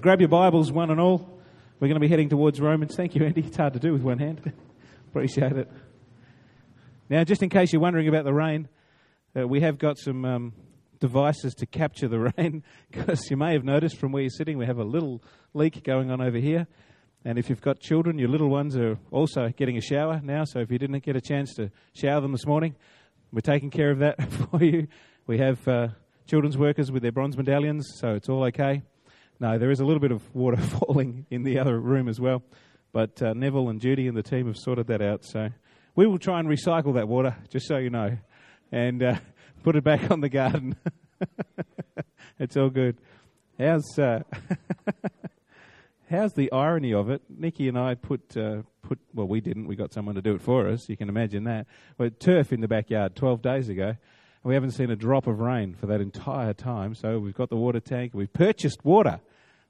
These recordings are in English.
Grab your Bibles, one and all. We're going to be heading towards Romans. Thank you, Andy. It's hard to do with one hand. Appreciate it. Now, just in case you're wondering about the rain, uh, we have got some um, devices to capture the rain because you may have noticed from where you're sitting, we have a little leak going on over here. And if you've got children, your little ones are also getting a shower now. So if you didn't get a chance to shower them this morning, we're taking care of that for you. We have uh, children's workers with their bronze medallions, so it's all okay. No, there is a little bit of water falling in the other room as well. But uh, Neville and Judy and the team have sorted that out. So we will try and recycle that water, just so you know, and uh, put it back on the garden. it's all good. How's uh, how's the irony of it? Nikki and I put uh, put well, we didn't. We got someone to do it for us. You can imagine that. But turf in the backyard twelve days ago. We haven't seen a drop of rain for that entire time. So we've got the water tank. We've purchased water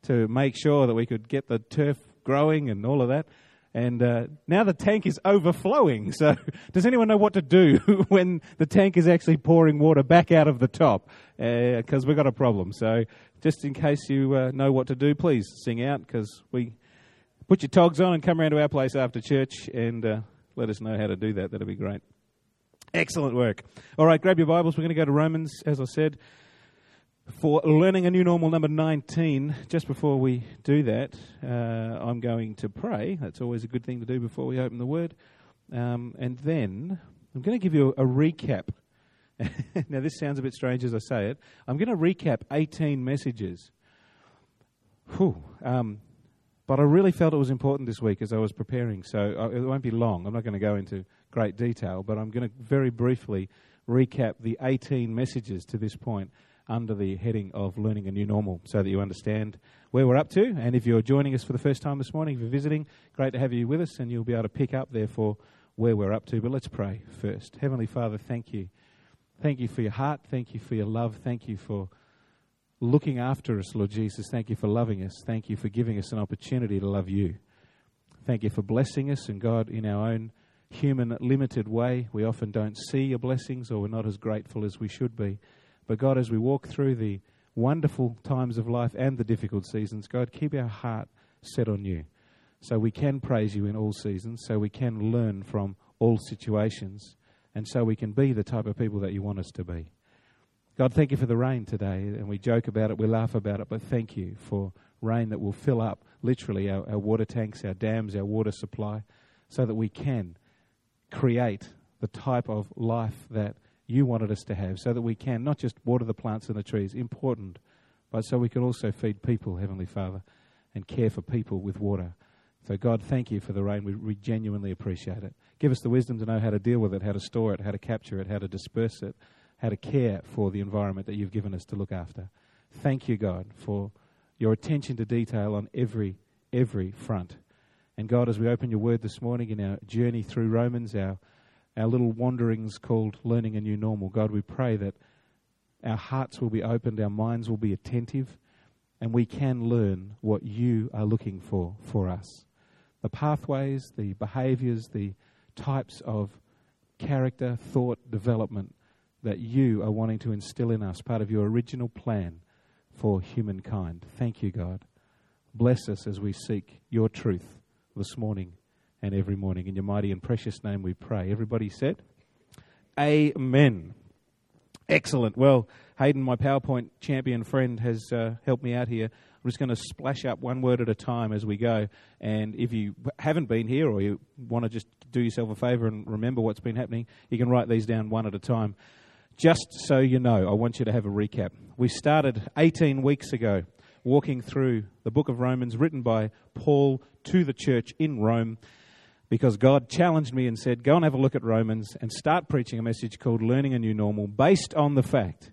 to make sure that we could get the turf growing and all of that. And uh, now the tank is overflowing. So, does anyone know what to do when the tank is actually pouring water back out of the top? Because uh, we've got a problem. So, just in case you uh, know what to do, please sing out because we put your togs on and come around to our place after church and uh, let us know how to do that. That'd be great. Excellent work. All right, grab your Bibles. We're going to go to Romans, as I said for learning a new normal number 19. Just before we do that, uh, I'm going to pray. That's always a good thing to do before we open the Word. Um, and then I'm going to give you a, recap. now, this sounds a bit strange as I say it. I'm going to recap 18 messages. Whew, um, but I really felt it was important this week as I was preparing, so uh, it won't be long. I'm not going to go into great detail, but I'm going to very briefly recap the 18 messages to this point under the heading of Learning a New Normal so that you understand where we're up to. And if you're joining us for the first time this morning, if you're visiting, great to have you with us and you'll be able to pick up, therefore, where we're up to. But let's pray first. Heavenly Father, thank you. Thank you for your heart. Thank you for your love. Thank you for looking after us, Lord Jesus. Thank you for loving us. Thank you for giving us an opportunity to love you. Thank you for blessing us, and God, in our own human, limited way, we often don't see your blessings or we're not as grateful as we should be. But God, as we walk through the wonderful times of life and the difficult seasons, God, keep our heart set on you. So we can praise you in all seasons, so we can learn from all situations, and so we can be the type of people that you want us to be. God, thank you for the rain today, and we joke about it, we laugh about it, but thank you for rain that will fill up literally our, our water tanks, our dams, our water supply, so that we can create the type of life that you wanted us to have so that we can not just water the plants and the trees, important, but so we can also feed people, Heavenly Father, and care for people with water. So, God, thank you for the rain. We, we genuinely appreciate it. Give us the wisdom to know how to deal with it, how to store it, how to capture it, how to disperse it, how to care for the environment that you've given us to look after. Thank you, God, for your attention to detail on every every front. And God, as we open your word this morning in our journey through Romans, our our little wanderings called learning a new normal. God, we pray that our hearts will be opened, our minds will be attentive, and we can learn what you are looking for for us. The pathways, the behaviors, the types of character, thought, development that you are wanting to instill in us, part of your original plan for humankind. Thank you, God. Bless us as we seek your truth this morning and every morning. In your mighty and precious name we pray. Everybody said, Amen. Excellent. Well, Hayden, my PowerPoint champion friend, has uh, helped me out here. I'm just going to splash up one word at a time as we go. And if you haven't been here or you want to just do yourself a favor and remember what's been happening, you can write these down one at a time. Just so you know, I want you to have a recap. We started 18 weeks ago walking through the book of Romans written by Paul to the church in Rome because God challenged me and said, Go and have a look at Romans and start preaching a message called Learning a New Normal based on the fact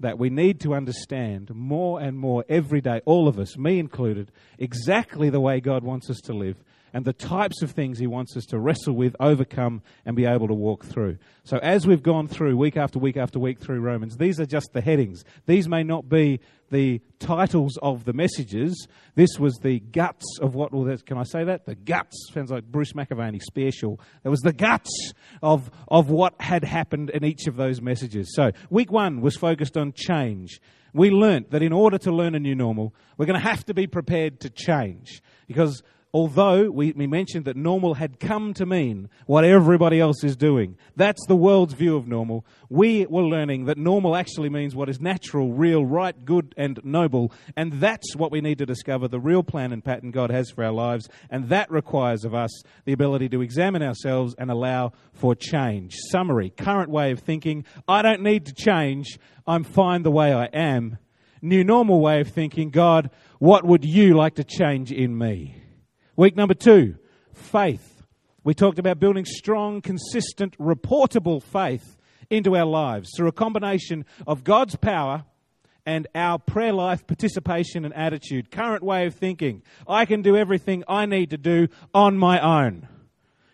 that we need to understand more and more every day, all of us, me included, exactly the way God wants us to live and the types of things He wants us to wrestle with, overcome, and be able to walk through. So, as we've gone through week after week after week through Romans, these are just the headings. These may not be the titles of the messages. This was the guts of what, well, can I say that? The guts. Sounds like Bruce McAvaney special. That was the guts of, of what had happened in each of those messages. So, week one was focused on change. we learnt that in order to learn a new normal, we're going to have to be prepared to change. Because although we, we, mentioned that normal had come to mean what everybody else is doing, that's the world's view of normal. We were learning that normal actually means what is natural, real, right, good, and noble. And that's what we need to discover the real plan and pattern God has for our lives. And that requires of us the ability to examine ourselves and allow for change. Summary current way of thinking I don't need to change, I'm fine the way I am. New normal way of thinking God, what would you like to change in me? Week number two, faith. We talked about building strong, consistent, reportable faith into our lives through a combination of God's power and our prayer life participation and attitude. Current way of thinking. I can do everything I need to do on my own.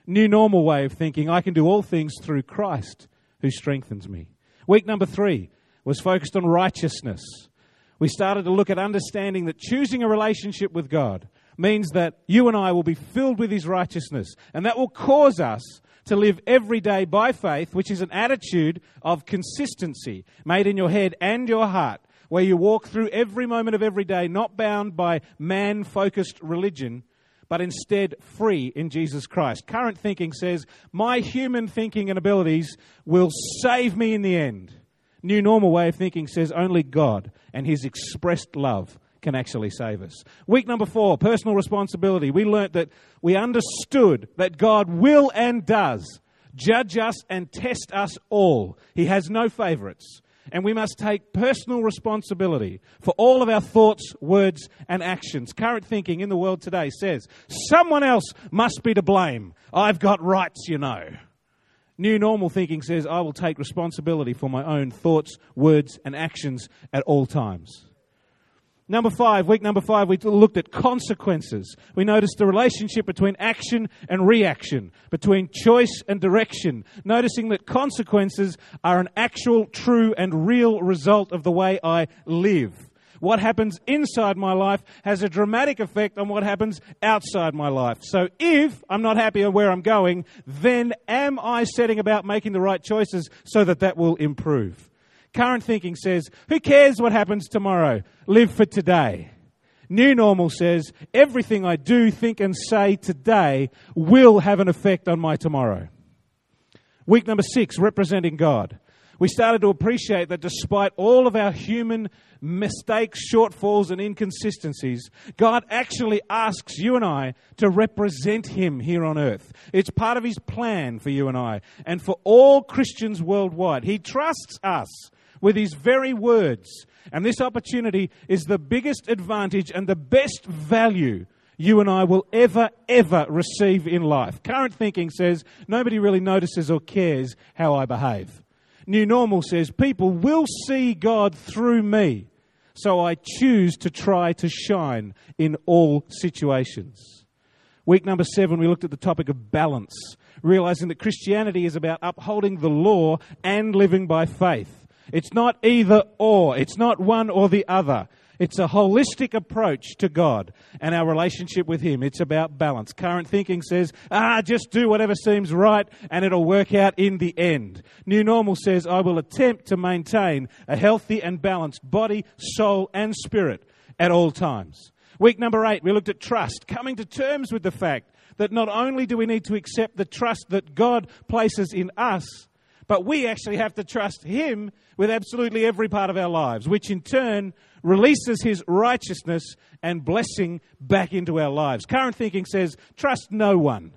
New normal way of thinking. I can do all things through Christ who strengthens me. Week number three was focused on righteousness. We started to look at understanding that choosing a relationship with God means that you and I will be filled with His righteousness. And that will cause us to live every day by faith, which is an attitude of consistency made in your head and your heart, where you walk through every moment of every day, not bound by man focused religion, but instead free in Jesus Christ. Current thinking says, My human thinking and abilities will save me in the end. New normal way of thinking says, Only God and His expressed love can actually save us. Week number four, personal responsibility. We learnt that we understood that God will and does judge us and test us all. He has no favorites. And we must take personal responsibility for all of our thoughts, words, and actions. Current thinking in the world today says someone else must be to blame. I've got rights, you know. New normal thinking says I will take responsibility for my own thoughts, words, and actions at all times. Number five, week number five, we looked at consequences. We noticed the relationship between action and reaction, between choice and direction, noticing that consequences are an actual, true, and real result of the way I live. What happens inside my life has a dramatic effect on what happens outside my life. So if I'm not happy where I'm going, then am I setting about making the right choices so that that will improve? Current thinking says, who cares what happens tomorrow? Live for today. New normal says, everything I do, think, and say today will have an effect on my tomorrow. Week number six, representing God. We started to appreciate that despite all of our human mistakes, shortfalls, and inconsistencies, God actually asks you and I to represent Him here on earth. It's part of His plan for you and I and for all Christians worldwide. He trusts us with his very words. And this opportunity is the biggest advantage and the best value you and I will ever, ever receive in life. Current thinking says nobody really notices or cares how I behave. New normal says people will see God through me. So I choose to try to shine in all situations. Week number seven, we looked at the topic of balance, realizing that Christianity is about upholding the law and living by faith. It's not either or. It's not one or the other. It's a holistic approach to God and our relationship with Him. It's about balance. Current thinking says, ah, just do whatever seems right and it'll work out in the end. New normal says, I will attempt to maintain a healthy and balanced body, soul, and spirit at all times. Week number eight, we looked at trust, coming to terms with the fact that not only do we need to accept the trust that God places in us, but we actually have to trust Him with absolutely every part of our lives, which in turn releases His righteousness and blessing back into our lives. Current thinking says, trust no one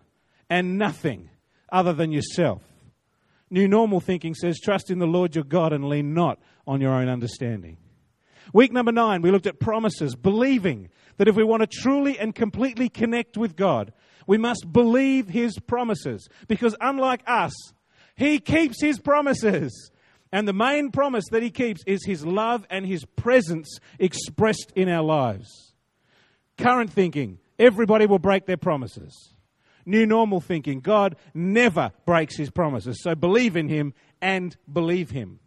and nothing other than yourself. New normal thinking says, trust in the Lord your God and lean not on your own understanding. Week number nine, we looked at promises, believing that if we want to truly and completely connect with God, we must believe His promises. Because unlike us, he keeps his promises. And the main promise that he keeps is his love and his presence expressed in our lives. Current thinking everybody will break their promises. New normal thinking God never breaks his promises. So believe in him and believe him.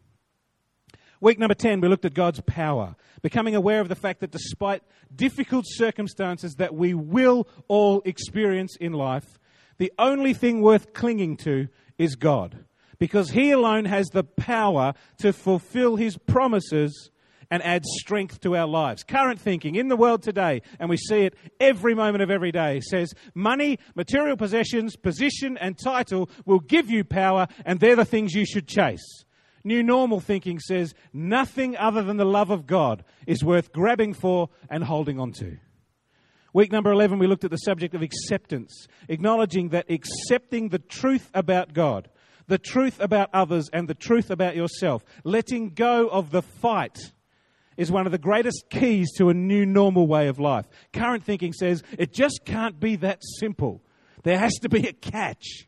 Week number 10, we looked at God's power, becoming aware of the fact that despite difficult circumstances that we will all experience in life, the only thing worth clinging to is God. Because He alone has the power to fulfill His promises and add strength to our lives. Current thinking in the world today, and we see it every moment of every day, says money, material possessions, position, and title will give you power, and they're the things you should chase. New normal thinking says nothing other than the love of God is worth grabbing for and holding on to. Week number 11, we looked at the subject of acceptance, acknowledging that accepting the truth about God, the truth about others, and the truth about yourself, letting go of the fight, is one of the greatest keys to a new normal way of life. Current thinking says it just can't be that simple. There has to be a catch.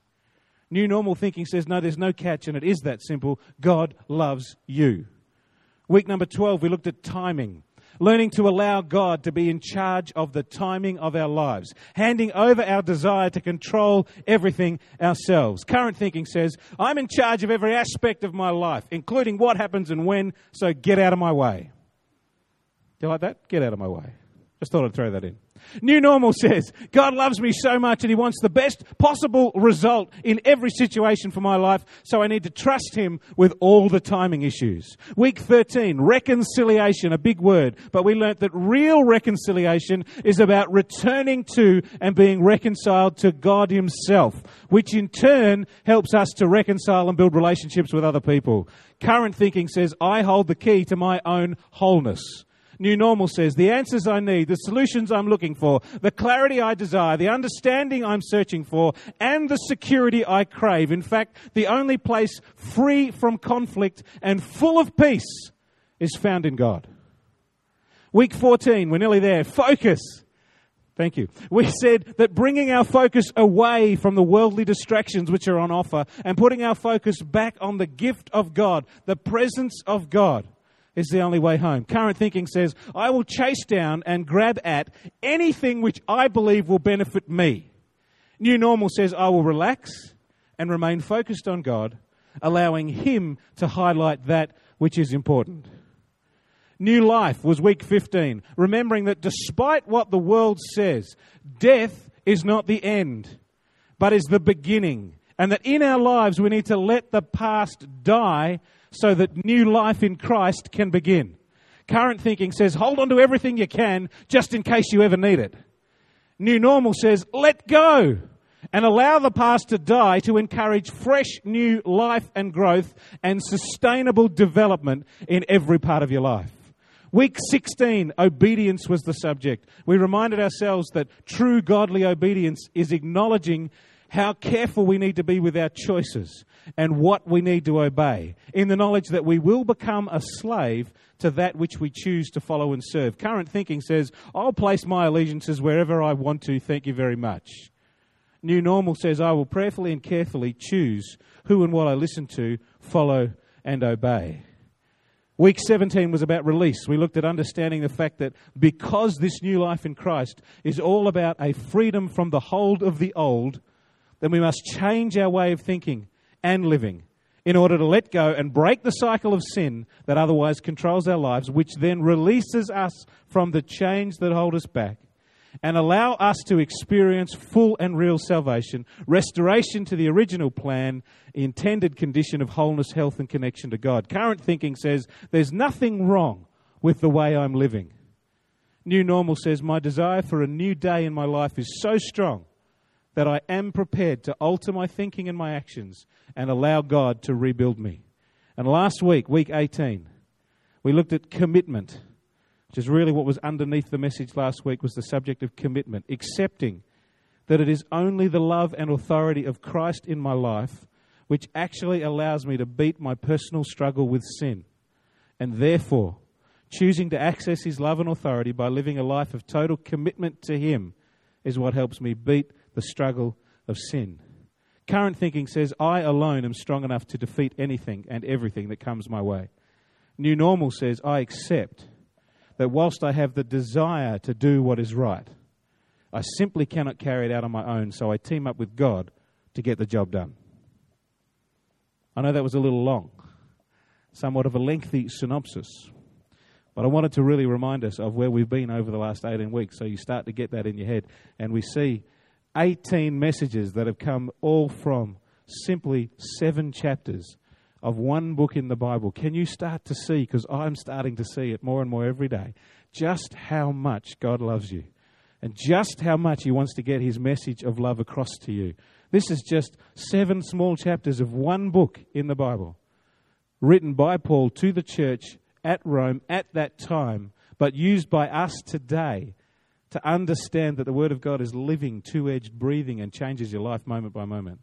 New normal thinking says, no, there's no catch, and it is that simple. God loves you. Week number 12, we looked at timing. Learning to allow God to be in charge of the timing of our lives, handing over our desire to control everything ourselves. Current thinking says, I'm in charge of every aspect of my life, including what happens and when, so get out of my way. Do you like that? Get out of my way. Just thought I'd throw that in. New Normal says, God loves me so much and He wants the best possible result in every situation for my life, so I need to trust Him with all the timing issues. Week 13, reconciliation, a big word, but we learnt that real reconciliation is about returning to and being reconciled to God Himself, which in turn helps us to reconcile and build relationships with other people. Current thinking says, I hold the key to my own wholeness. New Normal says the answers I need, the solutions I'm looking for, the clarity I desire, the understanding I'm searching for, and the security I crave. In fact, the only place free from conflict and full of peace is found in God. Week 14, we're nearly there. Focus. Thank you. We said that bringing our focus away from the worldly distractions which are on offer and putting our focus back on the gift of God, the presence of God, is the only way home. Current thinking says, I will chase down and grab at anything which I believe will benefit me. New normal says, I will relax and remain focused on God, allowing Him to highlight that which is important. New life was week 15, remembering that despite what the world says, death is not the end, but is the beginning. And that in our lives we need to let the past die so that new life in Christ can begin. Current thinking says, hold on to everything you can just in case you ever need it. New normal says, let go and allow the past to die to encourage fresh new life and growth and sustainable development in every part of your life. Week 16, obedience was the subject. We reminded ourselves that true godly obedience is acknowledging how careful we need to be with our choices and what we need to obey, in the knowledge that we will become a slave to that which we choose to follow and serve. Current thinking says, I'll place my allegiances wherever I want to, thank you very much. New normal says, I will prayerfully and carefully choose who and what I listen to, follow, and obey. Week 17 was about release. We looked at understanding the fact that because this new life in Christ is all about a freedom from the hold of the old, then we must change our way of thinking and living in order to let go and break the cycle of sin that otherwise controls our lives, which then releases us from the chains that hold us back and allow us to experience full and real salvation, restoration to the original plan, intended condition of wholeness, health, and connection to God. Current thinking says there's nothing wrong with the way I'm living. New normal says my desire for a new day in my life is so strong that I am prepared to alter my thinking and my actions and allow God to rebuild me. And last week, week 18, we looked at commitment, which is really what was underneath the message last week was the subject of commitment, accepting that it is only the love and authority of Christ in my life which actually allows me to beat my personal struggle with sin. And therefore, choosing to access his love and authority by living a life of total commitment to him is what helps me beat the struggle of sin. Current thinking says, I alone am strong enough to defeat anything and everything that comes my way. New normal says, I accept that whilst I have the desire to do what is right, I simply cannot carry it out on my own, so I team up with God to get the job done. I know that was a little long, somewhat of a lengthy synopsis, but I wanted to really remind us of where we've been over the last 18 weeks so you start to get that in your head and we see 18 messages that have come all from simply seven chapters of one book in the Bible, can you start to see, because I'm starting to see it more and more every day, just how much God loves you and just how much He wants to get His message of love across to you. This is just seven small chapters of one book in the Bible, written by Paul to the church at Rome at that time, but used by us today to understand that the Word of God is living, two edged, breathing, and changes your life moment by moment.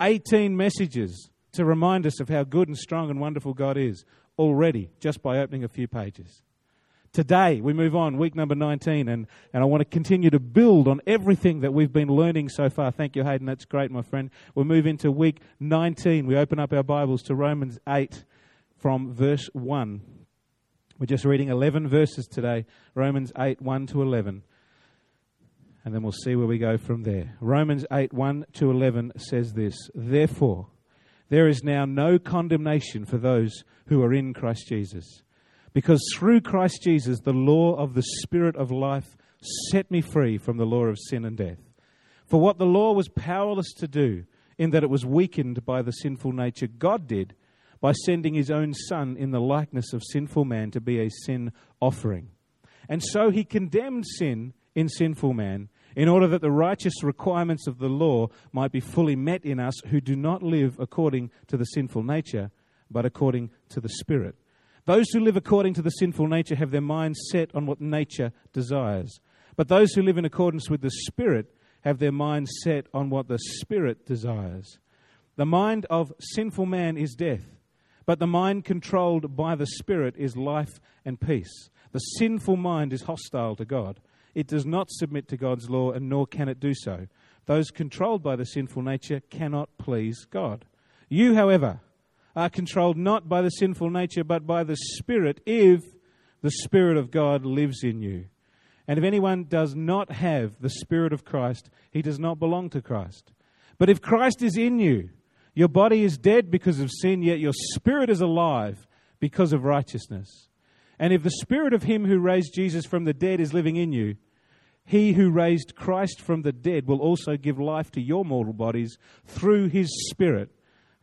18 messages to remind us of how good and strong and wonderful God is already, just by opening a few pages. Today, we move on, week number 19, and, and I want to continue to build on everything that we've been learning so far. Thank you, Hayden. That's great, my friend. We'll move into week 19. We open up our Bibles to Romans 8 from verse 1. We're just reading 11 verses today Romans 8 1 to 11. And then we'll see where we go from there. Romans 8 1 to 11 says this Therefore, there is now no condemnation for those who are in Christ Jesus. Because through Christ Jesus, the law of the Spirit of life set me free from the law of sin and death. For what the law was powerless to do, in that it was weakened by the sinful nature, God did by sending his own Son in the likeness of sinful man to be a sin offering. And so he condemned sin in sinful man in order that the righteous requirements of the law might be fully met in us who do not live according to the sinful nature, but according to the Spirit. Those who live according to the sinful nature have their minds set on what nature desires. But those who live in accordance with the Spirit have their minds set on what the Spirit desires. The mind of sinful man is death, but the mind controlled by the Spirit is life and peace. The sinful mind is hostile to God. It does not submit to God's law, and nor can it do so. Those controlled by the sinful nature cannot please God. You, however, are controlled not by the sinful nature, but by the Spirit, if the Spirit of God lives in you. And if anyone does not have the Spirit of Christ, he does not belong to Christ. But if Christ is in you, your body is dead because of sin, yet your spirit is alive because of righteousness. And if the Spirit of Him who raised Jesus from the dead is living in you, he who raised Christ from the dead will also give life to your mortal bodies through his Spirit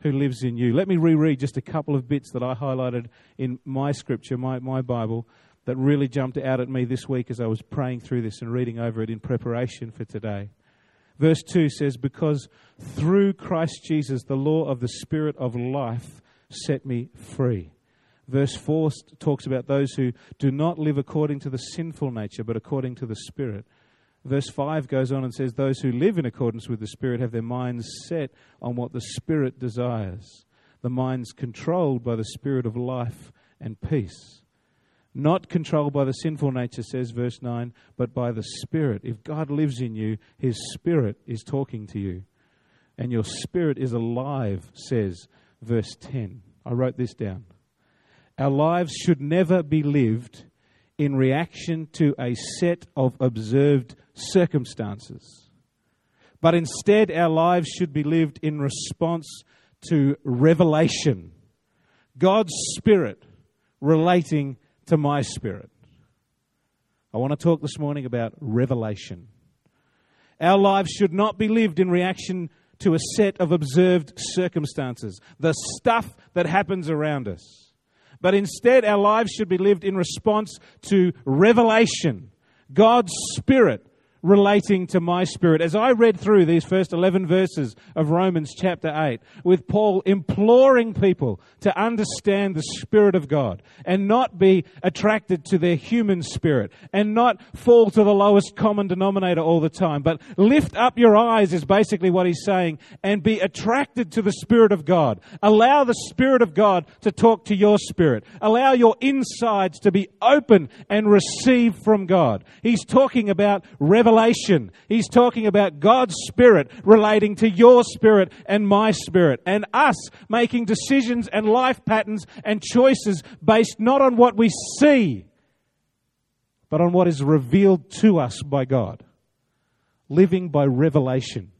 who lives in you. Let me reread just a couple of bits that I highlighted in my scripture, my, my Bible, that really jumped out at me this week as I was praying through this and reading over it in preparation for today. Verse 2 says, Because through Christ Jesus, the law of the Spirit of life set me free. Verse 4 talks about those who do not live according to the sinful nature, but according to the Spirit. Verse 5 goes on and says, Those who live in accordance with the Spirit have their minds set on what the Spirit desires. The mind's controlled by the Spirit of life and peace. Not controlled by the sinful nature, says verse 9, but by the Spirit. If God lives in you, His Spirit is talking to you. And your spirit is alive, says verse 10. I wrote this down. Our lives should never be lived in reaction to a set of observed circumstances. But instead, our lives should be lived in response to revelation. God's Spirit relating to my spirit. I want to talk this morning about revelation. Our lives should not be lived in reaction to a set of observed circumstances, the stuff that happens around us but instead our lives should be lived in response to revelation, God's Spirit relating to my spirit. As I read through these first 11 verses of Romans chapter 8, with Paul imploring people to understand the Spirit of God and not be attracted to their human spirit and not fall to the lowest common denominator all the time, but lift up your eyes, is basically what he's saying, and be attracted to the Spirit of God. Allow the Spirit of God to talk to your spirit. Allow your insides to be open and receive from God. He's talking about revelation revelation. He's talking about God's Spirit relating to your spirit and my spirit, and us making decisions and life patterns and choices based not on what we see, but on what is revealed to us by God. Living by revelation.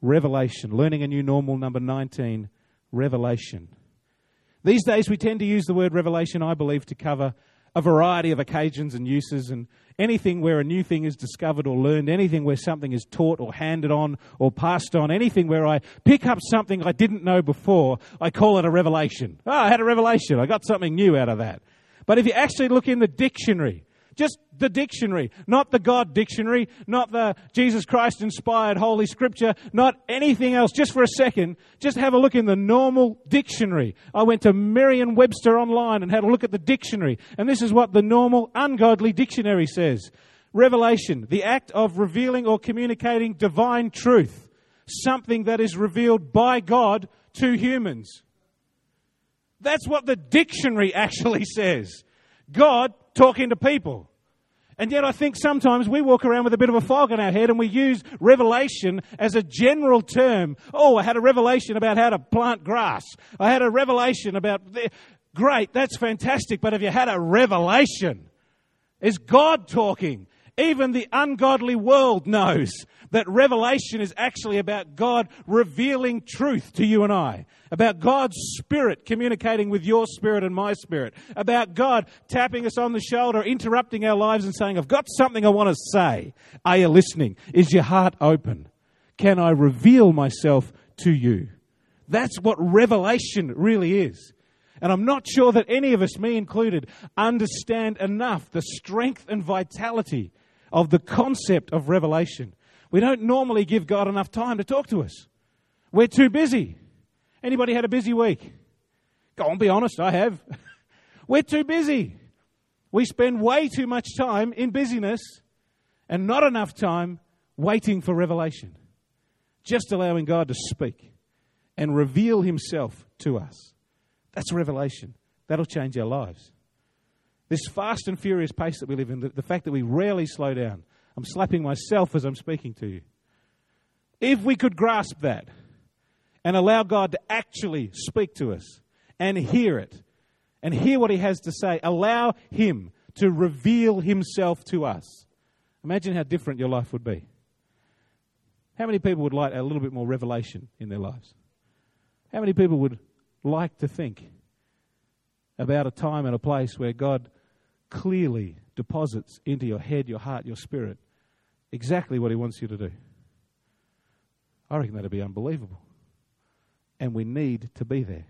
Revelation. Learning a new normal, number 19, revelation. These days we tend to use the word revelation, I believe, to cover a variety of occasions and uses, and anything where a new thing is discovered or learned, anything where something is taught or handed on or passed on, anything where I pick up something I didn't know before, I call it a revelation. Oh, I had a revelation. I got something new out of that. But if you actually look in the dictionary, just the dictionary, not the God dictionary, not the Jesus Christ inspired Holy Scripture, not anything else. Just for a second, just have a look in the normal dictionary. I went to Merriam Webster online and had a look at the dictionary. And this is what the normal ungodly dictionary says Revelation, the act of revealing or communicating divine truth, something that is revealed by God to humans. That's what the dictionary actually says. God talking to people. And yet, I think sometimes we walk around with a bit of a fog in our head and we use revelation as a general term. Oh, I had a revelation about how to plant grass. I had a revelation about. The... Great, that's fantastic, but have you had a revelation? Is God talking? Even the ungodly world knows that revelation is actually about God revealing truth to you and I, about God's Spirit communicating with your spirit and my spirit, about God tapping us on the shoulder, interrupting our lives and saying, I've got something I want to say. Are you listening? Is your heart open? Can I reveal myself to you? That's what revelation really is. And I'm not sure that any of us, me included, understand enough the strength and vitality of the concept of revelation. We don't normally give God enough time to talk to us. We're too busy. Anybody had a busy week? Go on, be honest, I have. We're too busy. We spend way too much time in busyness and not enough time waiting for revelation. Just allowing God to speak and reveal Himself to us. That's revelation. That'll change our lives. This fast and furious pace that we live in, the, the fact that we rarely slow down. I'm slapping myself as I'm speaking to you. If we could grasp that and allow God to actually speak to us and hear it and hear what He has to say, allow Him to reveal Himself to us, imagine how different your life would be. How many people would like a little bit more revelation in their lives? How many people would like to think about a time and a place where God clearly deposits into your head, your heart, your spirit exactly what He wants you to do. I reckon that'd be unbelievable. And we need to be there.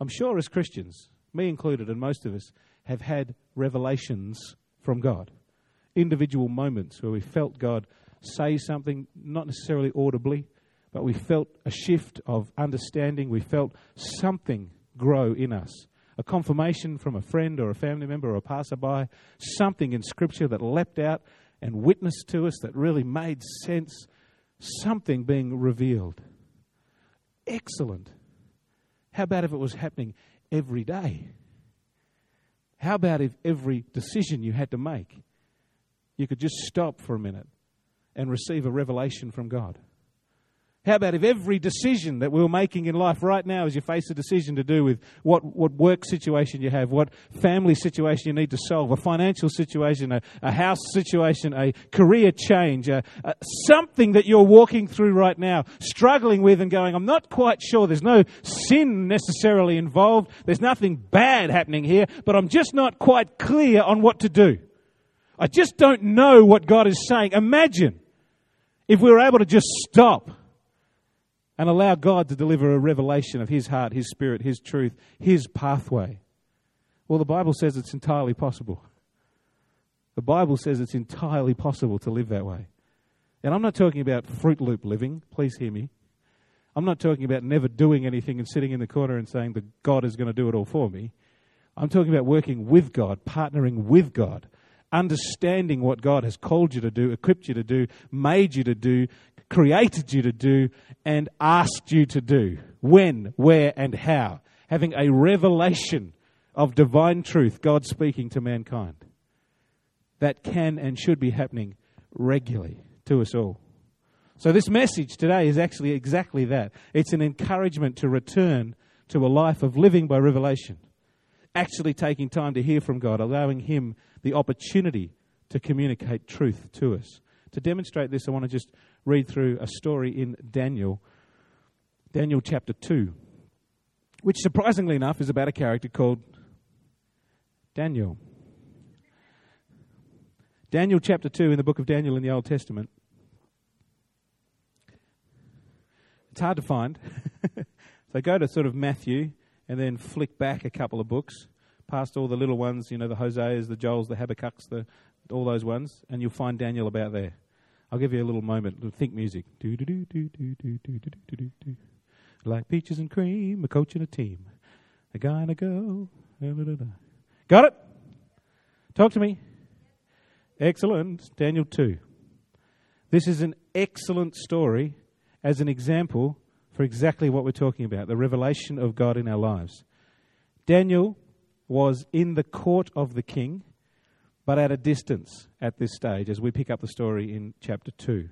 I'm sure as Christians, me included, and most of us, have had revelations from God. Individual moments where we felt God say something, not necessarily audibly, but we felt a shift of understanding. We felt something grow in us a confirmation from a friend or a family member or a passerby, something in Scripture that leapt out and witnessed to us that really made sense, something being revealed. Excellent. How about if it was happening every day? How about if every decision you had to make, you could just stop for a minute and receive a revelation from God? How about if every decision that we are making in life right now, as you face a decision to do with what, what work situation you have, what family situation you need to solve, a financial situation, a, a house situation, a career change, a, a, something that you're walking through right now, struggling with and going, I'm not quite sure. There's no sin necessarily involved. There's nothing bad happening here, but I'm just not quite clear on what to do. I just don't know what God is saying. Imagine if we were able to just stop and allow God to deliver a revelation of His heart, His spirit, His truth, His pathway. Well, the Bible says it's entirely possible. The Bible says it's entirely possible to live that way. And I'm not talking about Fruit Loop living, please hear me. I'm not talking about never doing anything and sitting in the corner and saying that God is going to do it all for me. I'm talking about working with God, partnering with God, understanding what God has called you to do, equipped you to do, made you to do, created you to do and asked you to do. When, where, and how. Having a revelation of divine truth, God speaking to mankind. That can and should be happening regularly to us all. So, this message today is actually exactly that. It's an encouragement to return to a life of living by revelation, actually taking time to hear from God, allowing Him the opportunity to communicate truth to us. To demonstrate this, I want to just read through a story in Daniel, Daniel chapter 2, which surprisingly enough is about a character called Daniel. Daniel chapter 2 in the book of Daniel in the Old Testament. It's hard to find. so go to sort of Matthew and then flick back a couple of books past all the little ones, you know, the Hoseas, the Joels, the Habakkuk's, the, all those ones, and you'll find Daniel about there. I'll give you a little moment. To think music. Do, do, do, do, do, do, do, do, do, do. Like peaches and cream, a coach and a team. A guy and a girl. Got it? Talk to me. Excellent. Daniel 2. This is an excellent story as an example for exactly what we're talking about the revelation of God in our lives. Daniel was in the court of the king, but at a distance at this stage as we pick up the story in chapter 2.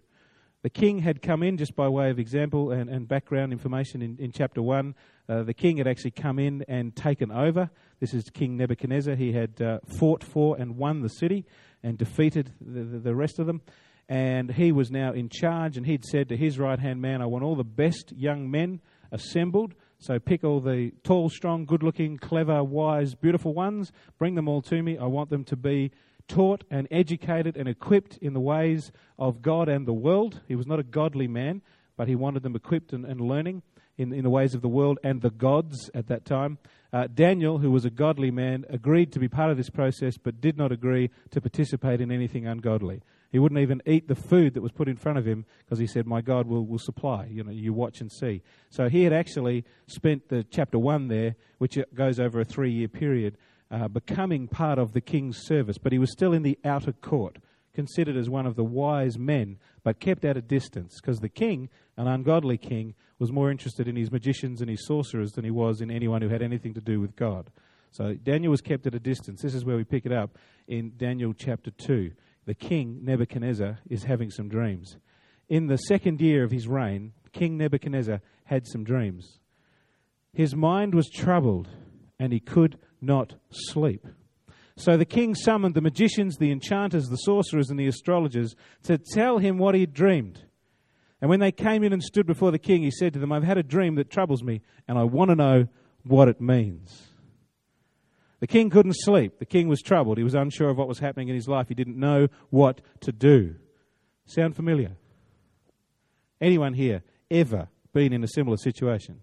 The king had come in, just by way of example and, and background information in, in chapter 1. Uh, the king had actually come in and taken over. This is King Nebuchadnezzar. He had uh, fought for and won the city and defeated the, the, the rest of them. And he was now in charge, and he'd said to his right hand man, I want all the best young men assembled. So pick all the tall, strong, good looking, clever, wise, beautiful ones, bring them all to me. I want them to be taught and educated and equipped in the ways of God and the world. He was not a godly man, but he wanted them equipped and, and learning in, in the ways of the world and the gods at that time. Uh, Daniel, who was a godly man, agreed to be part of this process, but did not agree to participate in anything ungodly. He wouldn't even eat the food that was put in front of him because he said, My God will, will supply. You know, you watch and see. So he had actually spent the chapter one there, which goes over a three year period, uh, becoming part of the king's service, but he was still in the outer court, considered as one of the wise men, but kept at a distance, because the king, an ungodly king, was more interested in his magicians and his sorcerers than he was in anyone who had anything to do with God. So Daniel was kept at a distance. This is where we pick it up in Daniel chapter 2. The king, Nebuchadnezzar, is having some dreams. In the second year of his reign, King Nebuchadnezzar had some dreams. His mind was troubled, and he could not sleep. So the king summoned the magicians, the enchanters, the sorcerers, and the astrologers to tell him what he had dreamed. And when they came in and stood before the king, he said to them, I've had a dream that troubles me, and I want to know what it means. The king couldn't sleep. The king was troubled. He was unsure of what was happening in his life. He didn't know what to do. Sound familiar? Anyone here ever been in a similar situation?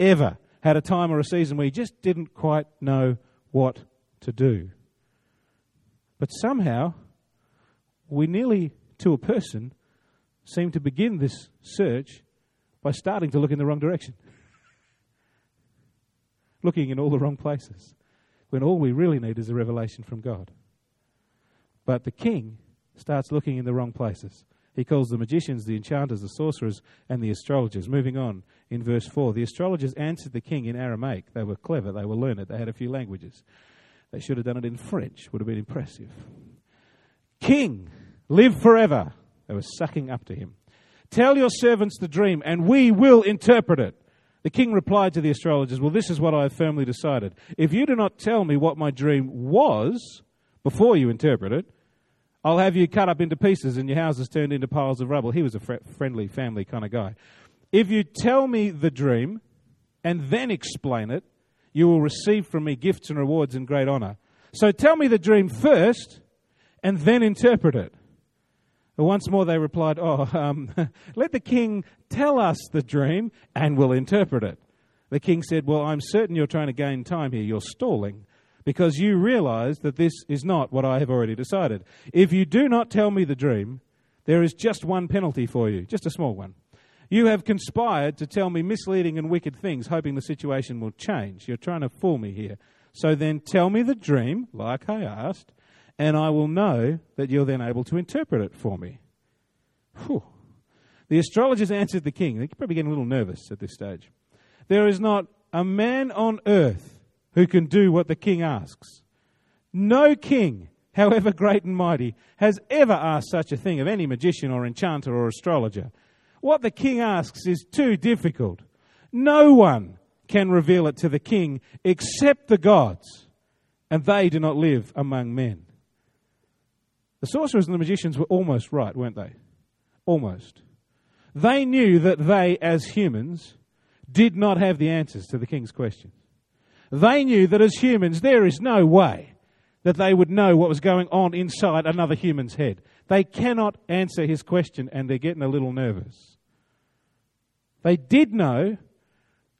Ever had a time or a season where you just didn't quite know what to do. But somehow, we nearly, to a person, seem to begin this search by starting to look in the wrong direction. Looking in all the wrong places, when all we really need is a revelation from God. But the king starts looking in the wrong places. He calls the magicians, the enchanters, the sorcerers, and the astrologers. Moving on in verse 4. The astrologers answered the king in Aramaic. They were clever, they were learned, they had a few languages. They should have done it in French, would have been impressive. King, live forever. They were sucking up to him. Tell your servants the dream, and we will interpret it. The king replied to the astrologers, Well, this is what I have firmly decided. If you do not tell me what my dream was before you interpret it, I'll have you cut up into pieces and your houses turned into piles of rubble. He was a fr- friendly family kind of guy. If you tell me the dream and then explain it, you will receive from me gifts and rewards and great honor. So tell me the dream first and then interpret it. Once more they replied, Oh, um, let the king tell us the dream and we'll interpret it. The king said, Well, I'm certain you're trying to gain time here. You're stalling because you realize that this is not what I have already decided. If you do not tell me the dream, there is just one penalty for you, just a small one. You have conspired to tell me misleading and wicked things, hoping the situation will change. You're trying to fool me here. So then tell me the dream, like I asked, and I will know that you're then able to interpret it for me. Whew. The astrologers answered the king. They're probably getting a little nervous at this stage. There is not a man on earth who can do what the king asks. No king, however great and mighty, has ever asked such a thing of any magician or enchanter or astrologer. What the king asks is too difficult. No one can reveal it to the king except the gods, and they do not live among men. The sorcerers and the magicians were almost right, weren't they? Almost. They knew that they, as humans, did not have the answers to the king's questions. They knew that as humans, there is no way that they would know what was going on inside another human's head. They cannot answer his question, and they're getting a little nervous. They did know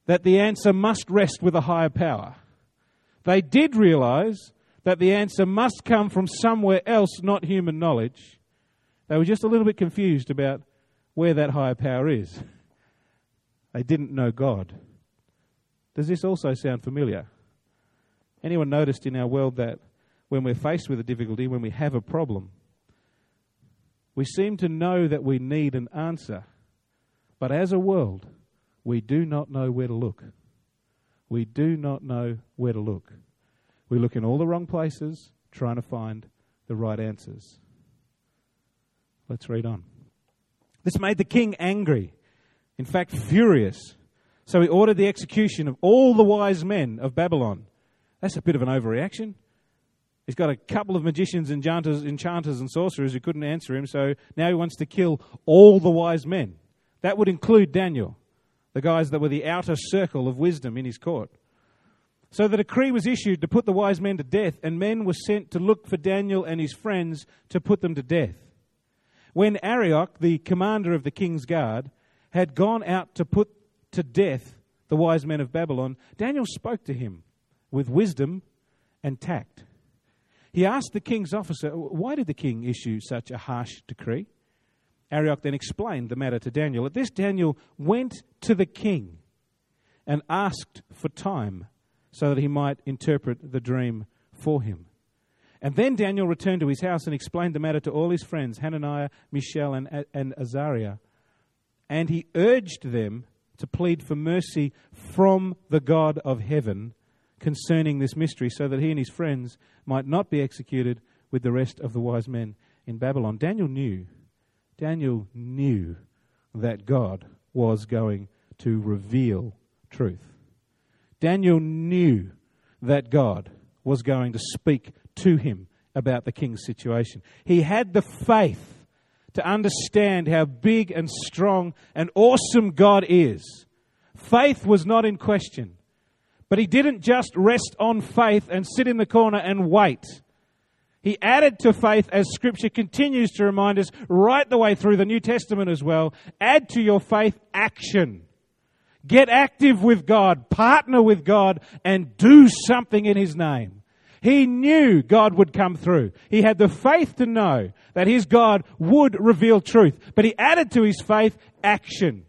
that the answer must rest with a higher power. They did realize that the answer must come from somewhere else, not human knowledge. They were just a little bit confused about where that higher power is. They didn't know God. Does this also sound familiar? Anyone noticed in our world that when we're faced with a difficulty, when we have a problem, we seem to know that we need an answer. But as a world, we do not know where to look. We do not know where to look. We look in all the wrong places trying to find the right answers. Let's read on. This made the king angry, in fact, furious. So he ordered the execution of all the wise men of Babylon. That's a bit of an overreaction. He's got a couple of magicians, enchanters, enchanters, and sorcerers who couldn't answer him, so now he wants to kill all the wise men. That would include Daniel, the guys that were the outer circle of wisdom in his court. So the decree was issued to put the wise men to death, and men were sent to look for Daniel and his friends to put them to death. When Arioch, the commander of the king's guard, had gone out to put to death the wise men of Babylon, Daniel spoke to him with wisdom and tact. He asked the king's officer, Why did the king issue such a harsh decree? Arioch then explained the matter to Daniel. At this, Daniel went to the king and asked for time so that he might interpret the dream for him. And then Daniel returned to his house and explained the matter to all his friends, Hananiah, Mishael, and, and Azariah. And he urged them to plead for mercy from the God of heaven concerning this mystery, so that he and his friends might not be executed with the rest of the wise men in Babylon. Daniel knew, Daniel knew that God was going to reveal truth. Daniel knew that God was going to speak to him about the king's situation. He had the faith to understand how big and strong and awesome God is. Faith was not in question. But he didn't just rest on faith and sit in the corner and wait. He added to faith, as Scripture continues to remind us right the way through the New Testament as well. Add to your faith action. Get active with God, partner with God, and do something in His name. He knew God would come through. He had the faith to know that his God would reveal truth. But he added to his faith action.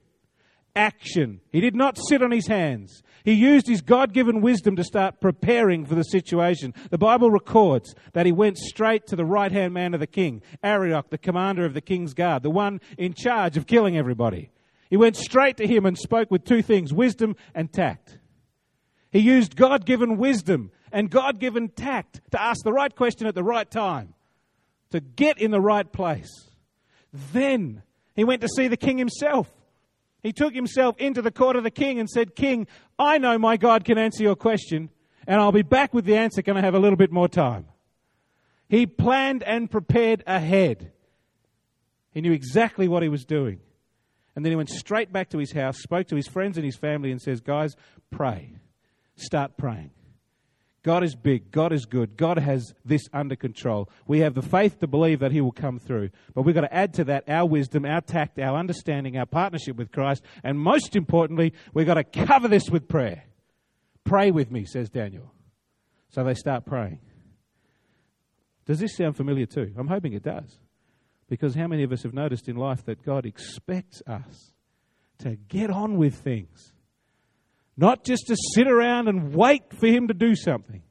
Action. He did not sit on his hands. He used his God given wisdom to start preparing for the situation. The Bible records that he went straight to the right hand man of the king, Arioch, the commander of the king's guard, the one in charge of killing everybody. He went straight to him and spoke with two things wisdom and tact. He used God given wisdom and God given tact to ask the right question at the right time, to get in the right place. Then he went to see the king himself. He took himself into the court of the king and said, King, I know my God can answer your question, and I'll be back with the answer. Can I have a little bit more time? He planned and prepared ahead. He knew exactly what he was doing. And then he went straight back to his house, spoke to his friends and his family, and says, Guys, pray. Start praying. God is big. God is good. God has this under control. We have the faith to believe that He will come through. But we've got to add to that our wisdom, our tact, our understanding, our partnership with Christ. And most importantly, we've got to cover this with prayer. Pray with me, says Daniel. So they start praying. Does this sound familiar too? I'm hoping it does. Because how many of us have noticed in life that God expects us to get on with things? Not just to sit around and wait for Him to do something,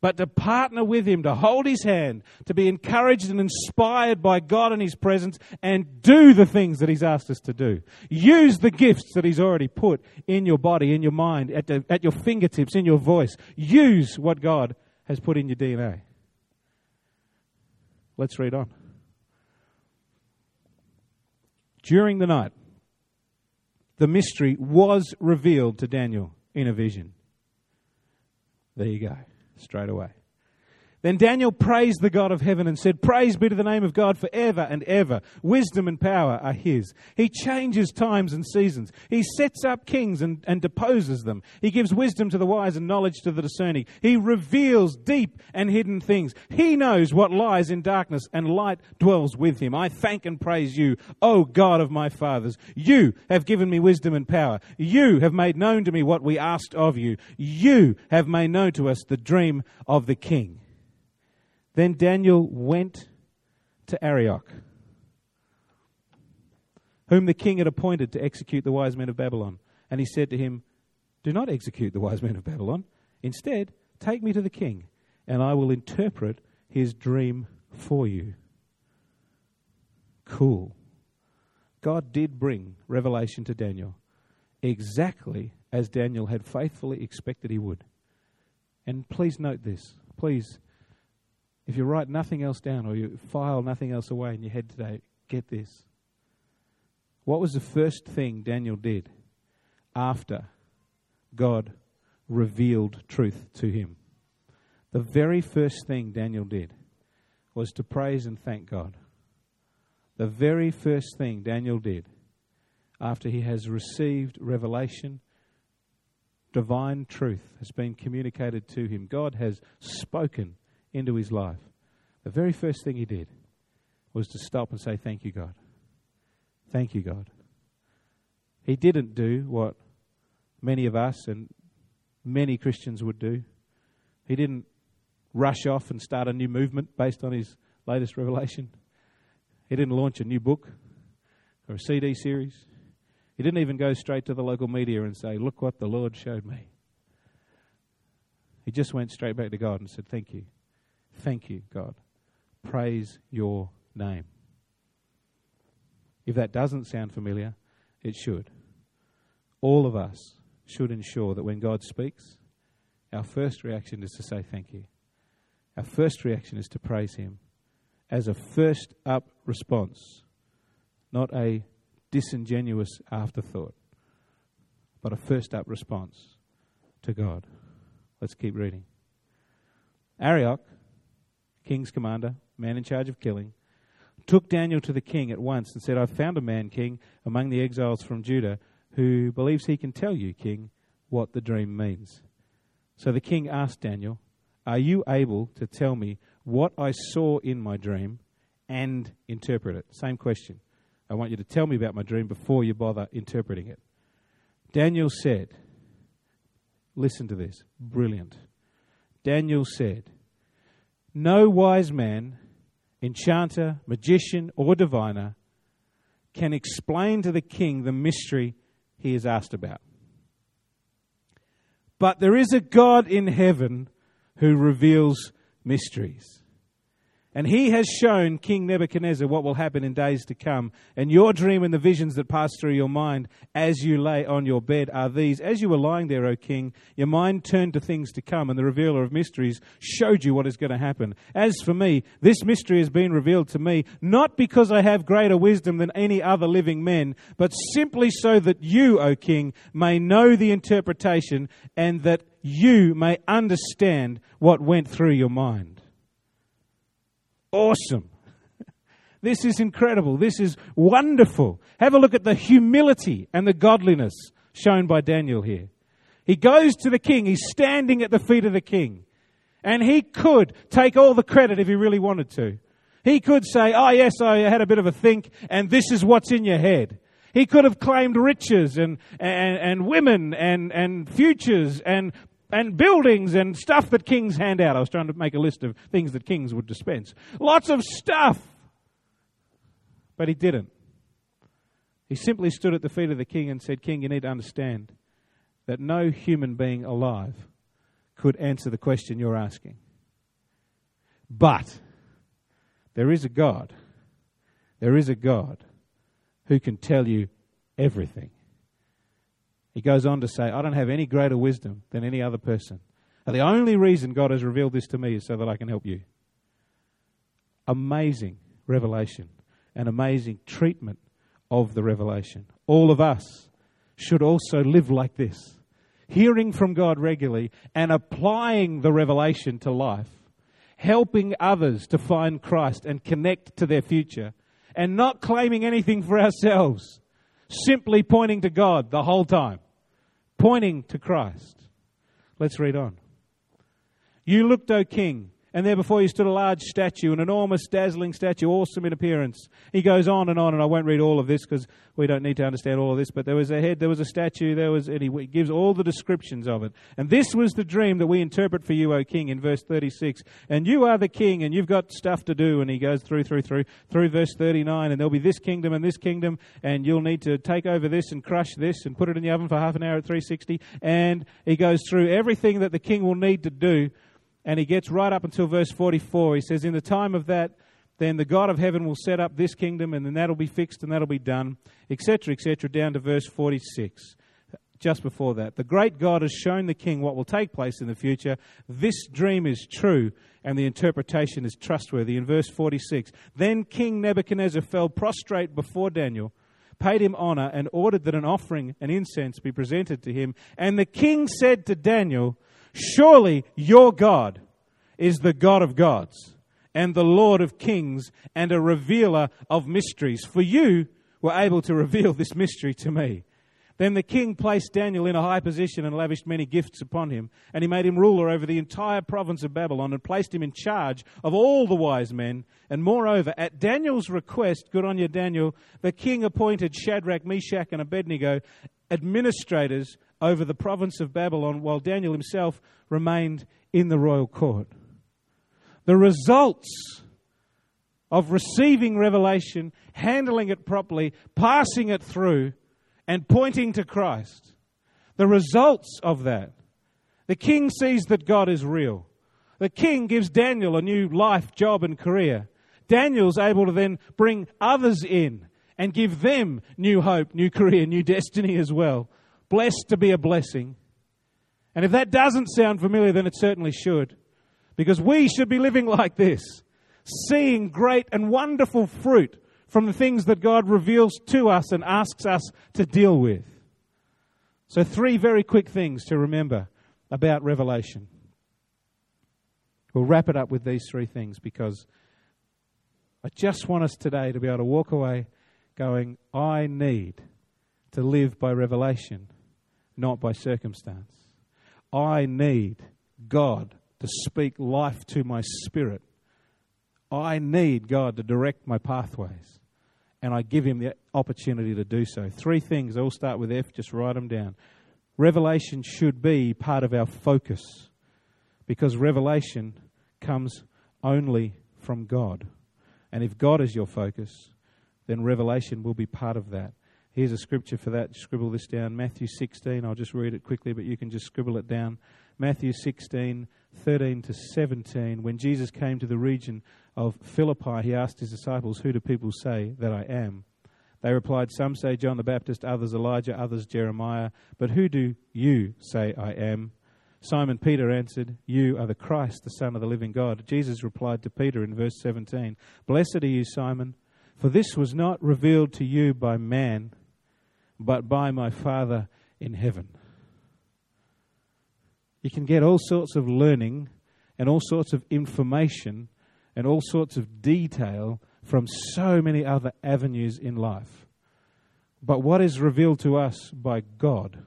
but to partner with Him, to hold His hand, to be encouraged and inspired by God and His presence, and do the things that He's asked us to do. Use the gifts that He's already put in your body, in your mind, at, the, at your fingertips, in your voice. Use what God has put in your DNA. Let's read on. During the night, the mystery was revealed to Daniel in a vision. There you go, straight away. Then Daniel praised the God of heaven and said, Praise be to the name of God forever and ever. Wisdom and power are his. He changes times and seasons. He sets up kings and, and deposes them. He gives wisdom to the wise and knowledge to the discerning. He reveals deep and hidden things. He knows what lies in darkness and light dwells with him. I thank and praise you, O God of my fathers. You have given me wisdom and power. You have made known to me what we asked of you. You have made known to us the dream of the king. Then Daniel went to Arioch, whom the king had appointed to execute the wise men of Babylon. And he said to him, Do not execute the wise men of Babylon. Instead, take me to the king, and I will interpret his dream for you. Cool. God did bring revelation to Daniel exactly as Daniel had faithfully expected he would. And please note this. Please if you write nothing else down or you file nothing else away in your head today, get this. What was the first thing Daniel did after God revealed truth to him? The very first thing Daniel did was to praise and thank God. The very first thing Daniel did after he has received revelation, divine truth has been communicated to him. God has spoken into his life, the very first thing he did was to stop and say, Thank you, God. Thank you, God. He didn't do what many of us and many Christians would do. He didn't rush off and start a new movement based on his latest revelation. He didn't launch a new book or a CD series. He didn't even go straight to the local media and say, Look what the Lord showed me. He just went straight back to God and said, Thank you. Thank you, God. Praise your name. If that doesn't sound familiar, it should. All of us should ensure that when God speaks, our first reaction is to say thank you. Our first reaction is to praise Him as a first up response, not a disingenuous afterthought, but a first up response to God. Let's keep reading. Arioch king's commander, man in charge of killing, took Daniel to the king at once and said, I've found a man, king, among the exiles from Judah, who believes he can tell you, king, what the dream means. So the king asked Daniel, Are you able to tell me what I saw in my dream and interpret it? Same question. I want you to tell me about my dream before you bother interpreting it. Daniel said, Listen to this. Brilliant. Daniel said, no wise man, enchanter, magician, or diviner can explain to the king the mystery he is asked about. But there is a God in heaven who reveals mysteries. And he has shown King Nebuchadnezzar what will happen in days to come. And your dream and the visions that pass through your mind as you lay on your bed are these. As you were lying there, O king, your mind turned to things to come, and the revealer of mysteries showed you what is going to happen. As for me, this mystery has been revealed to me, not because I have greater wisdom than any other living men, but simply so that you, O king, may know the interpretation and that you may understand what went through your mind awesome. This is incredible. This is wonderful. Have a look at the humility and the godliness shown by Daniel here. He goes to the king, he's standing at the feet of the king. And he could take all the credit if he really wanted to. He could say, Oh, yes, I had a bit of a think, and this is what's in your head. He could have claimed riches and, and, and women and, and futures and and buildings and stuff that kings hand out. I was trying to make a list of things that kings would dispense. Lots of stuff. But he didn't. He simply stood at the feet of the king and said, King, you need to understand that no human being alive could answer the question you're asking. But there is a God. There is a God who can tell you everything. He goes on to say, I don't have any greater wisdom than any other person. The only reason God has revealed this to me is so that I can help you. Amazing revelation, an amazing treatment of the revelation. All of us should also live like this, hearing from God regularly and applying the revelation to life helping others to find Christ and connect to their future, and not claiming anything for ourselves, simply pointing to God the whole time, pointing to Christ. Let's read on. You looked, O king, and there before you stood a large statue, an enormous, dazzling statue, awesome in appearance. He goes on and on, and I won't read all of this because we don't need to understand all of this. But there was a head, there was a statue, there was, and he gives all the descriptions of it. And this was the dream that we interpret for you, O King, in verse 36. And you are the king, and you've got stuff to do. And he goes through, through, through, through verse 39, and there'll be this kingdom and this kingdom, and you'll need to take over this and crush this and put it in the oven for half an hour at 360. And he goes through everything that the king will need to do and he gets right up until verse 44. He says, In the time of that, then the God of heaven will set up this kingdom, and then that'll be fixed and that'll be done, etc., etc., down to verse 46. Just before that, the great God has shown the king what will take place in the future. This dream is true, and the interpretation is trustworthy. In verse 46, then King Nebuchadnezzar fell prostrate before Daniel, paid him honor, and ordered that an offering and incense be presented to him. And the king said to Daniel, Surely your God is the God of gods and the Lord of kings and a revealer of mysteries. For you were able to reveal this mystery to me. Then the king placed Daniel in a high position and lavished many gifts upon him. And he made him ruler over the entire province of Babylon and placed him in charge of all the wise men. And moreover, at Daniel's request, good on you, Daniel, the king appointed Shadrach, Meshach, and Abednego administrators over the province of Babylon while Daniel himself remained in the royal court. The results of receiving revelation, handling it properly, passing it through, and pointing to Christ. The results of that. The king sees that God is real. The king gives Daniel a new life, job, and career. Daniel's able to then bring others in and give them new hope, new career, new destiny as well blessed to be a blessing. And if that doesn't sound familiar, then it certainly should. Because we should be living like this, seeing great and wonderful fruit from the things that God reveals to us and asks us to deal with. So, three very quick things to remember about Revelation. We'll wrap it up with these three things because I just want us today to be able to walk away going, I need to live by revelation not by circumstance. I need God to speak life to my spirit. I need God to direct my pathways. And I give him the opportunity to do so. Three things, I'll start with F, just write them down. Revelation should be part of our focus because revelation comes only from God. And if God is your focus, then revelation will be part of that. Here's a scripture for that. Scribble this down. Matthew 16. I'll just read it quickly, but you can just scribble it down. Matthew 16, 13 to 17. When Jesus came to the region of Philippi, he asked his disciples, Who do people say that I am? They replied, Some say John the Baptist, others Elijah, others Jeremiah. But who do you say I am? Simon Peter answered, You are the Christ, the Son of the living God. Jesus replied to Peter in verse 17, Blessed are you, Simon, for this was not revealed to you by man but by my Father in heaven. You can get all sorts of learning and all sorts of information and all sorts of detail from so many other avenues in life. But what is revealed to us by God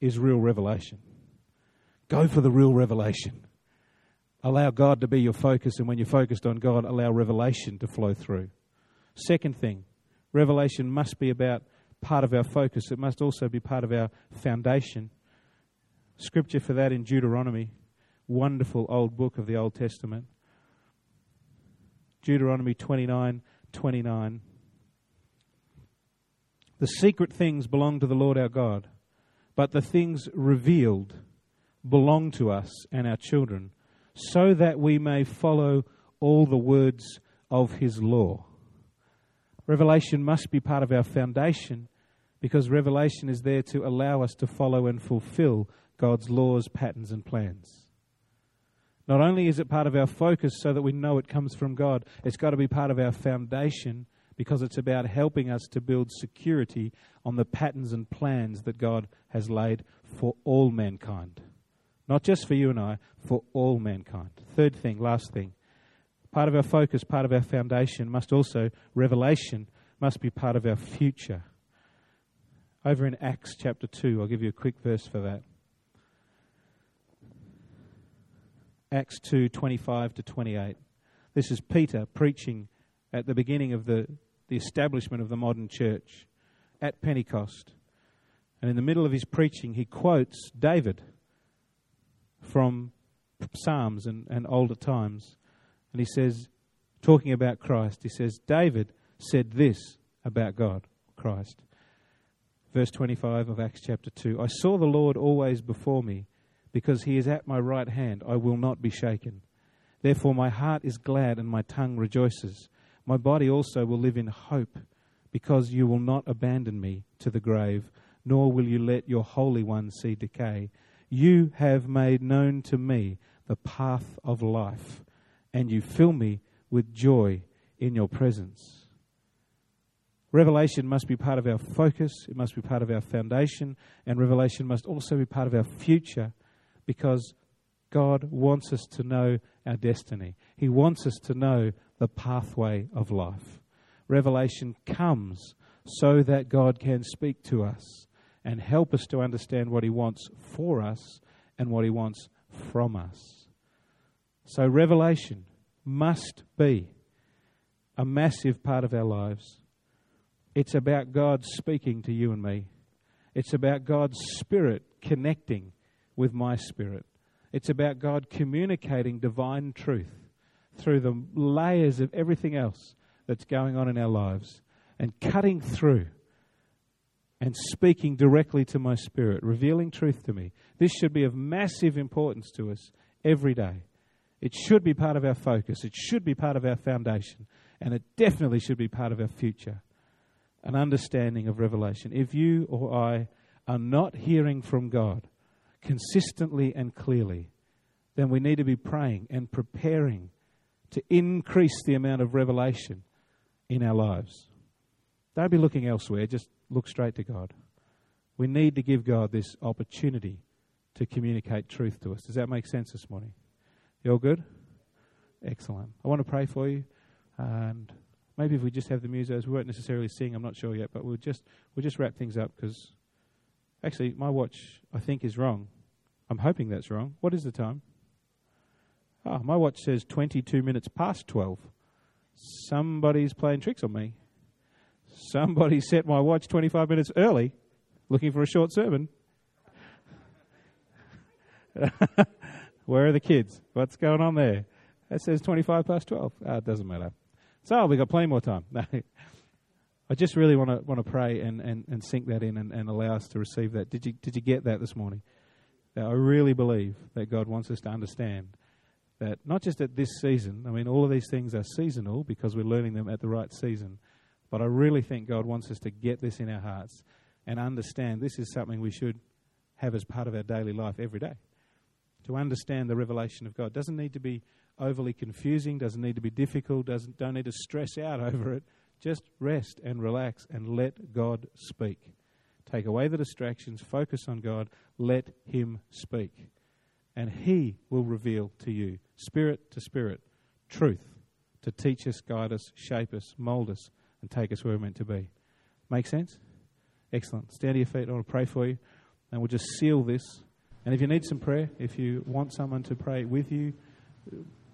is real revelation. Go for the real revelation. Allow God to be your focus, and when you're focused on God, allow revelation to flow through. Second thing, revelation must be about part of our focus, it must also be part of our foundation. Scripture for that in Deuteronomy, wonderful old book of the Old Testament. Deuteronomy 29 29. The secret things belong to the Lord our God, but the things revealed belong to us and our children, so that we may follow all the words of his law. Revelation must be part of our foundation because revelation is there to allow us to follow and fulfill God's laws, patterns, and plans. Not only is it part of our focus so that we know it comes from God, it's got to be part of our foundation because it's about helping us to build security on the patterns and plans that God has laid for all mankind. Not just for you and I, for all mankind. Third thing, last thing Part of our focus, part of our foundation must also, revelation must be part of our future. Over in Acts chapter 2, I'll give you a quick verse for that. Acts 2 25 to 28. This is Peter preaching at the beginning of the, the establishment of the modern church at Pentecost. And in the middle of his preaching, he quotes David from Psalms and, and older times. And he says, talking about Christ, he says, David said this about God, Christ. Verse 25 of Acts chapter 2 I saw the Lord always before me, because he is at my right hand, I will not be shaken. Therefore, my heart is glad and my tongue rejoices. My body also will live in hope, because you will not abandon me to the grave, nor will you let your Holy One see decay. You have made known to me the path of life, and you fill me with joy in your presence. Revelation must be part of our focus, it must be part of our foundation, and revelation must also be part of our future because God wants us to know our destiny. He wants us to know the pathway of life. Revelation comes so that God can speak to us and help us to understand what He wants for us and what He wants from us. So, revelation must be a massive part of our lives. It's about God speaking to you and me. It's about God's Spirit connecting with my spirit. It's about God communicating divine truth through the layers of everything else that's going on in our lives and cutting through and speaking directly to my spirit, revealing truth to me. This should be of massive importance to us every day. It should be part of our focus, it should be part of our foundation, and it definitely should be part of our future an understanding of revelation. If you or I are not hearing from God consistently and clearly, then we need to be praying and preparing to increase the amount of revelation in our lives. Don't be looking elsewhere, just look straight to God. We need to give God this opportunity to communicate truth to us. Does that make sense this morning? You all good? Excellent. I want to pray for you and Maybe if we just have the musos, we won't necessarily sing. I'm not sure yet, but we'll just we'll just wrap things up because actually my watch I think is wrong. I'm hoping that's wrong. What is the time? Ah, oh, my watch says 22 minutes past 12. Somebody's playing tricks on me. Somebody set my watch 25 minutes early, looking for a short sermon. Where are the kids? What's going on there? It says 25 past 12. Ah, it doesn't matter. So we've got plenty more time. I just really want to want to pray and, and, and sink that in and, and allow us to receive that. Did you did you get that this morning? That I really believe that God wants us to understand that not just at this season. I mean, all of these things are seasonal because we're learning them at the right season. But I really think God wants us to get this in our hearts and understand this is something we should have as part of our daily life every day. To understand the revelation of God doesn't need to be overly confusing, doesn't need to be difficult, doesn't don't need to stress out over it. Just rest and relax and let God speak. Take away the distractions, focus on God, let Him speak. And He will reveal to you, spirit to spirit, truth to teach us, guide us, shape us, mold us, and take us where we're meant to be. Make sense? Excellent. Stand to your feet. I want to pray for you. And we'll just seal this. And if you need some prayer, if you want someone to pray with you,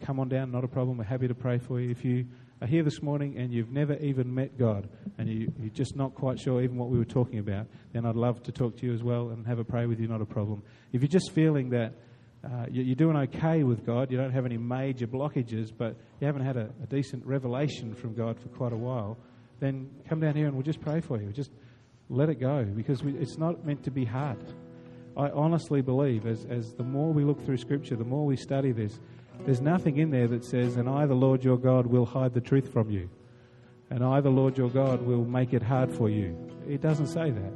come on down, not a problem. We're happy to pray for you. If you are here this morning and you've never even met God and you, are just not quite sure even what we were talking about, then I'd love to talk to you as well and have a pray with you, not a problem. If you're just feeling that uh, you're doing okay with God, you don't have any major blockages, but you haven't had a, a decent revelation from God for quite a while, then come down here and we'll just pray for you. Just let it go because we, it's not meant to be hard. I honestly believe as, as the more we look through Scripture, the more we study this, there's nothing in there that says, and I, the Lord your God, will hide the truth from you. And I, the Lord your God, will make it hard for you. It doesn't say that.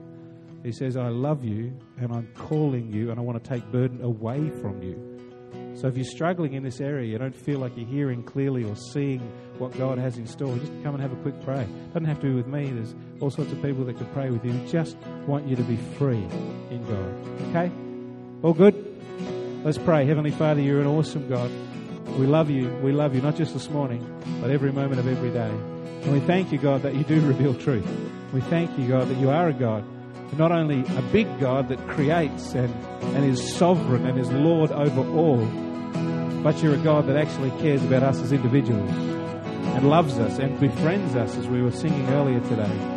He says, I love you and I'm calling you and I want to take burden away from you. So if you're struggling in this area, you don't feel like you're hearing clearly or seeing what God has in store, just come and have a quick pray. Doesn't have to be with me. There's all sorts of people that could pray with you. Just want you to be free in God. Okay? All good? Let's pray. Heavenly Father, you're an awesome God. We love you. We love you, not just this morning, but every moment of every day. And we thank you, God, that you do reveal truth. We thank you, God, that you are a God, not only a big God that creates and, and is sovereign and is Lord over all, but you're a God that actually cares about us as individuals and loves us and befriends us, as we were singing earlier today,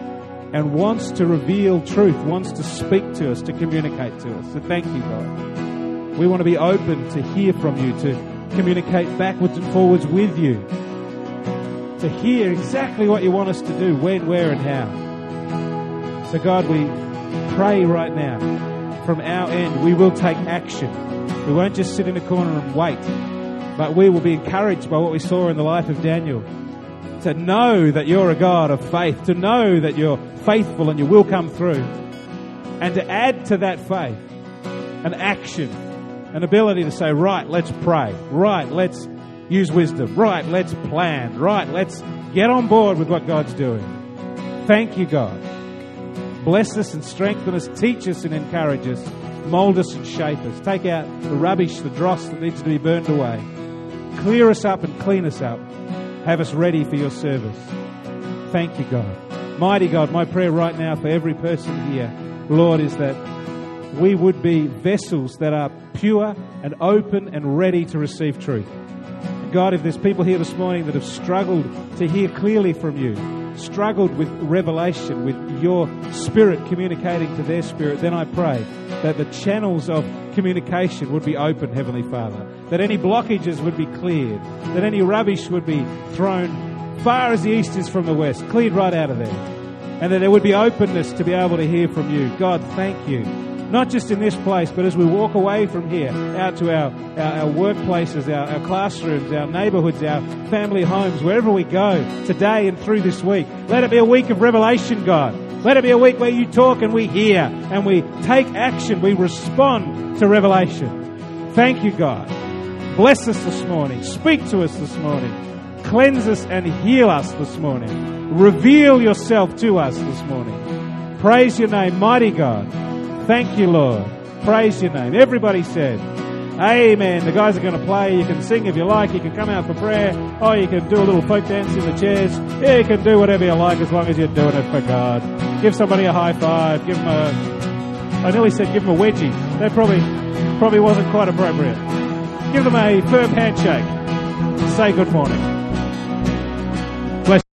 and wants to reveal truth, wants to speak to us, to communicate to us. So thank you, God. We want to be open to hear from you, to communicate backwards and forwards with you, to hear exactly what you want us to do, when, where, and how. So, God, we pray right now from our end, we will take action. We won't just sit in a corner and wait, but we will be encouraged by what we saw in the life of Daniel. To know that you're a God of faith, to know that you're faithful and you will come through, and to add to that faith an action, an ability to say, right, let's pray, right, let's use wisdom, right, let's plan, right, let's get on board with what God's doing. Thank you, God. Bless us and strengthen us, teach us and encourage us, mold us and shape us. Take out the rubbish, the dross that needs to be burned away. Clear us up and clean us up. Have us ready for your service. Thank you, God. Mighty God, my prayer right now for every person here, Lord, is that we would be vessels that are pure and open and ready to receive truth. God, if there's people here this morning that have struggled to hear clearly from you, struggled with revelation, with your spirit communicating to their spirit, then I pray that the channels of communication would be open, Heavenly Father. That any blockages would be cleared. That any rubbish would be thrown far as the east is from the west, cleared right out of there. And that there would be openness to be able to hear from you. God, thank you not just in this place, but as we walk away from here out to our, our, our workplaces, our, our classrooms, our neighborhoods, our family homes, wherever we go today and through this week. Let it be a week of revelation, God. Let it be a week where you talk and we hear and we take action. We respond to revelation. Thank you, God. Bless us this morning. Speak to us this morning. Cleanse us and heal us this morning. Reveal yourself to us this morning. Praise your name, mighty God. Thank you, Lord. Praise your name. Everybody said, Amen. The guys are going to play. You can sing if you like. You can come out for prayer. Or you can do a little folk dance in the chairs. Yeah, you can do whatever you like as long as you're doing it for God. Give somebody a high five. Give them a, I nearly said give them a wedgie. That probably, probably wasn't quite appropriate. Give them a firm handshake. Say good morning.